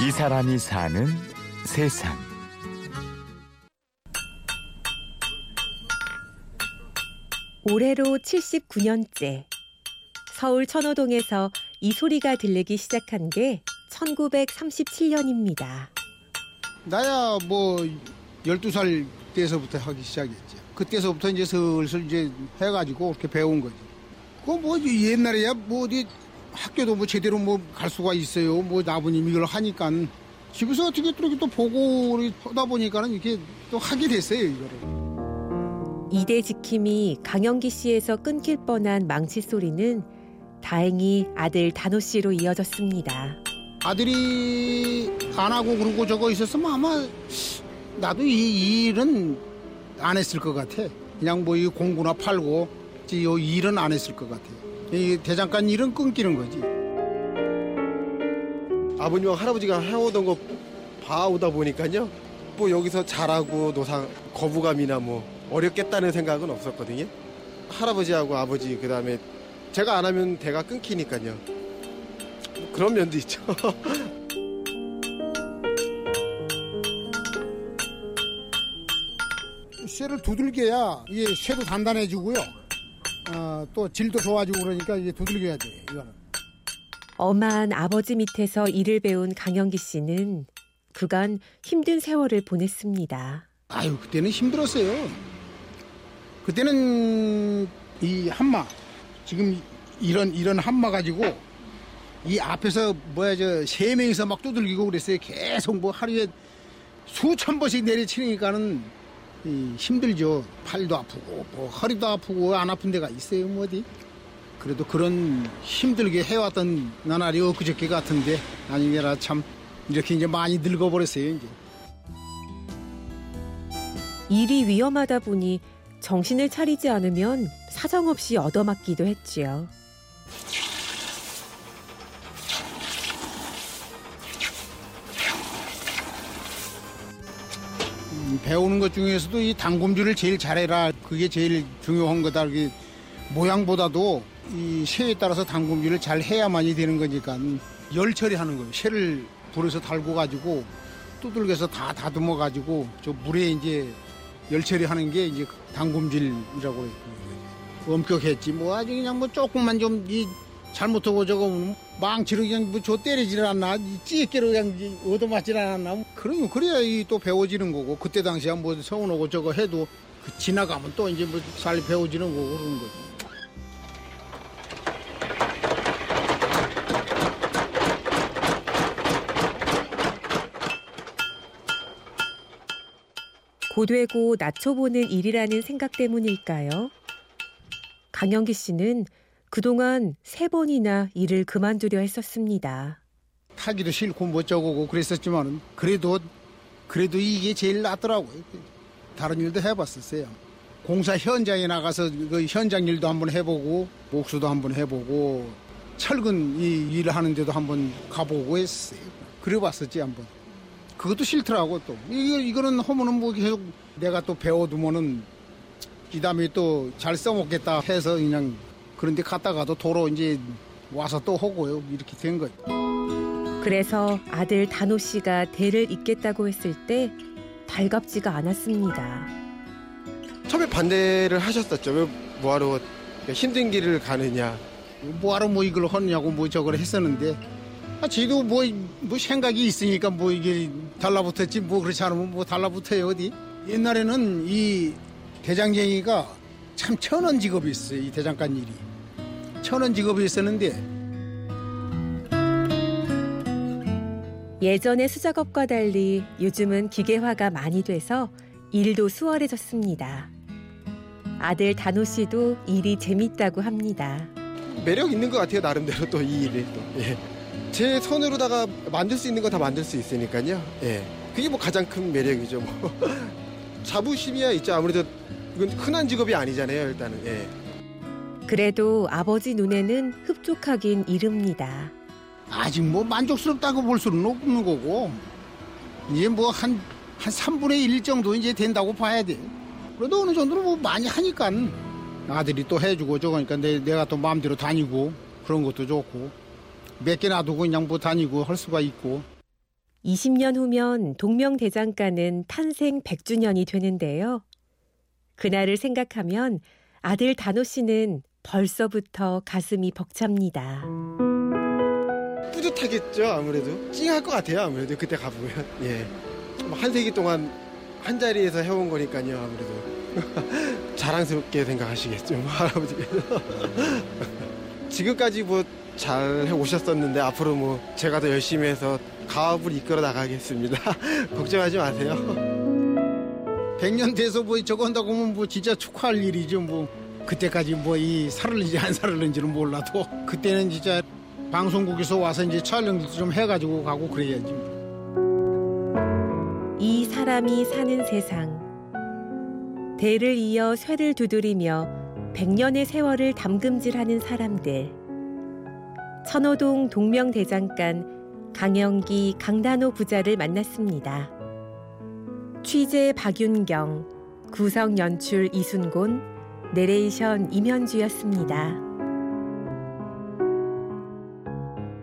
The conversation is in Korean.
이 사람이 사는 세상. 올해로 79년째. 서울 천호동에서 이 소리가 들리기 시작한 게 1937년입니다. 나야 뭐 12살 때서부터 하기 시작했지. 그때서부터 이제 슬슬 이제 해가지고 그렇게 배운 거지. 그뭐 옛날에야 뭐 어디 학교도 뭐 제대로 뭐 갈 수가 있어요. 뭐 아버님이 이걸 하니까 집에서 어떻게 또 이렇게 또 보고 하다 보니까는 이렇게 또 하게 됐어요 이거를. 이대 지킴이 강영기 씨에서 끊길 뻔한 망치 소리는 다행히 아들 단호 씨로 이어졌습니다. 아들이 안 하고 그러고 저거 있었으면 아마 나도 이, 이 일은 안 했을 것 같아. 그냥 뭐 이 공구나 팔고 이 일은 안 했을 것 같아. 이 대장간 일은 끊기는 거지. 아버님하고 할아버지가 해오던 거 봐오다 보니까요. 뭐 여기서 잘하고 노상 거부감이나 뭐 어렵겠다는 생각은 없었거든요. 할아버지하고 아버지 그다음에 제가 안 하면 대가 끊기니까요. 그런 면도 있죠. 쇠를 두들겨야 이게 쇠도 단단해지고요. 어, 또 질도 좋아지고 그러니까 이게 두들겨야 돼. 이거는. 엄한 아버지 밑에서 일을 배운 강영기 씨는 그간 힘든 세월을 보냈습니다. 아유 그때는 힘들었어요. 그때는 이 한마 지금 이런 이런 한마 가지고 이 앞에서 뭐야 저 세 명이서 막 두들기고 그랬어요. 계속 뭐 하루에 수천 번씩 내리치니까는 이 힘들죠. 팔도 아프고 뭐 허리도 아프고 안 아픈 데가 있어요. 뭐 어디. 그래도 그런 힘들게 해왔던 나날이 엊그저께 같은데 아니게라 참 이렇게 이제 많이 늙어버렸어요. 이제. 일이 위험하다 보니 정신을 차리지 않으면 사정없이 얻어맞기도 했지요. 배우는 것 중에서도 이 당금질을 제일 잘해라. 그게 제일 중요한 거다. 이게 모양보다도 이 쇠에 따라서 당금질을 잘 해야만이 되는 거니까 열 처리하는 거예요. 쇠를 불에서 달고 가지고 두들겨서 다 다듬어 가지고 저 물에 이제 열 처리하는 게 이제 당금질이라고 했고 엄격했지. 뭐 아주 그냥 뭐 조금만 좀 이 잘못하고 저거 망치로 그냥 뭐저 때리질 않나 찌개로 그냥 얻어맞질 않았나 그러면 그래야 이 또 배워지는 거고 그때 당시야 뭐 서운하고 저거 해도 그 지나가면 또 이제 뭐 잘 배워지는 거고 그런 거지. 고되고 낮춰보는 일이라는 생각 때문일까요? 강영기 씨는 그동안 세 번이나 일을 그만두려 했었습니다. 타기도 싫고 뭐 저거고 그랬었지만은 그래도 그래도 이게 제일 낫더라고요. 다른 일도 해봤었어요. 공사 현장에 나가서 그 현장 일도 한번 해보고 목수도 한번 해보고 철근 이 일을 하는데도 한번 가보고 했어요. 그래 봤었지 한번. 그것도 싫더라고 또. 이거 이거는 하면은 뭐 계속 내가 또 배워두면은 이 다음에 또 잘 써먹겠다 해서 그냥 그런데 갔다가도 도로 이제 와서 또 하고요. 이렇게 된 거죠. 그래서 아들 단호 씨가 대를 잇겠다고 했을 때 달갑지가 않았습니다. 처음에 반대를 하셨었죠. 왜 뭐하러 힘든 길을 가느냐. 뭐하러 뭐 이걸 하느냐고 뭐 저걸 했었는데 아, 지도 뭐, 뭐 생각이 있으니까 뭐 이게 달라붙었지 뭐 그렇지 않으면 뭐 달라붙어요 어디 옛날에는 이 대장쟁이가 참 천원 직업이 있어요 이 대장간 일이 천원 직업이 있었는데 예전의 수작업과 달리 요즘은 기계화가 많이 돼서 일도 수월해졌습니다. 아들 단호 씨도 일이 재밌다고 합니다. 매력 있는 것 같아요. 나름대로 또 이 일이 또. 예. 제 손으로다가 만들 수 있는 거 다 만들 수 있으니까요. 예. 그게 뭐 가장 큰 매력이죠. 뭐. 자부심이야 있죠. 아무래도 이건 흔한 직업이 아니잖아요. 일단은. 예. 그래도 아버지 눈에는 흡족하긴 이릅니다. 아직 뭐 만족스럽다고 볼 수는 없는 거고 이제 뭐 한한 3분의 1 정도 이제 된다고 봐야 돼. 그래도 어느 정도는 뭐 많이 하니까 아들이 또 해주고 저거니까 내, 내가 또 마음대로 다니고 그런 것도 좋고 몇 개 놔두고 그냥 뭐 다니고 할 수가 있고 20년 후면 동명대장간은 탄생 100주년이 되는데요. 그날을 생각하면 아들 단호 씨는 벌써부터 가슴이 벅찹니다. 뿌듯하겠죠 아무래도? 찡할 것 같아요 아무래도 그때 가보면. 예. 뭐한 세기 동안 한 자리에서 해온 거니까요 아무래도. 자랑스럽게 생각하시겠죠 뭐 할아버지께서. 지금까지 뭐잘해 오셨었는데 앞으로 뭐 제가 더 열심히 해서 가업을 이끌어 나가겠습니다. 걱정하지 마세요. 100년 돼서 뭐 저거 한다고 하면 뭐 진짜 축하할 일이죠 뭐 그때까지 뭐 이 살을는지 안 살을는지는 몰라도 그때는 진짜 방송국에서 와서 이제 촬영도 좀 해가지고 가고 그래야지 이 사람이 사는 세상. 대를 이어 쇠를 두드리며 백년의 세월을 담금질하는 사람들. 천호동 동명대장간 강영기 강단호 부자를 만났습니다. 취재 박윤경, 구성 연출 이순곤, 내레이션 임현주였습니다.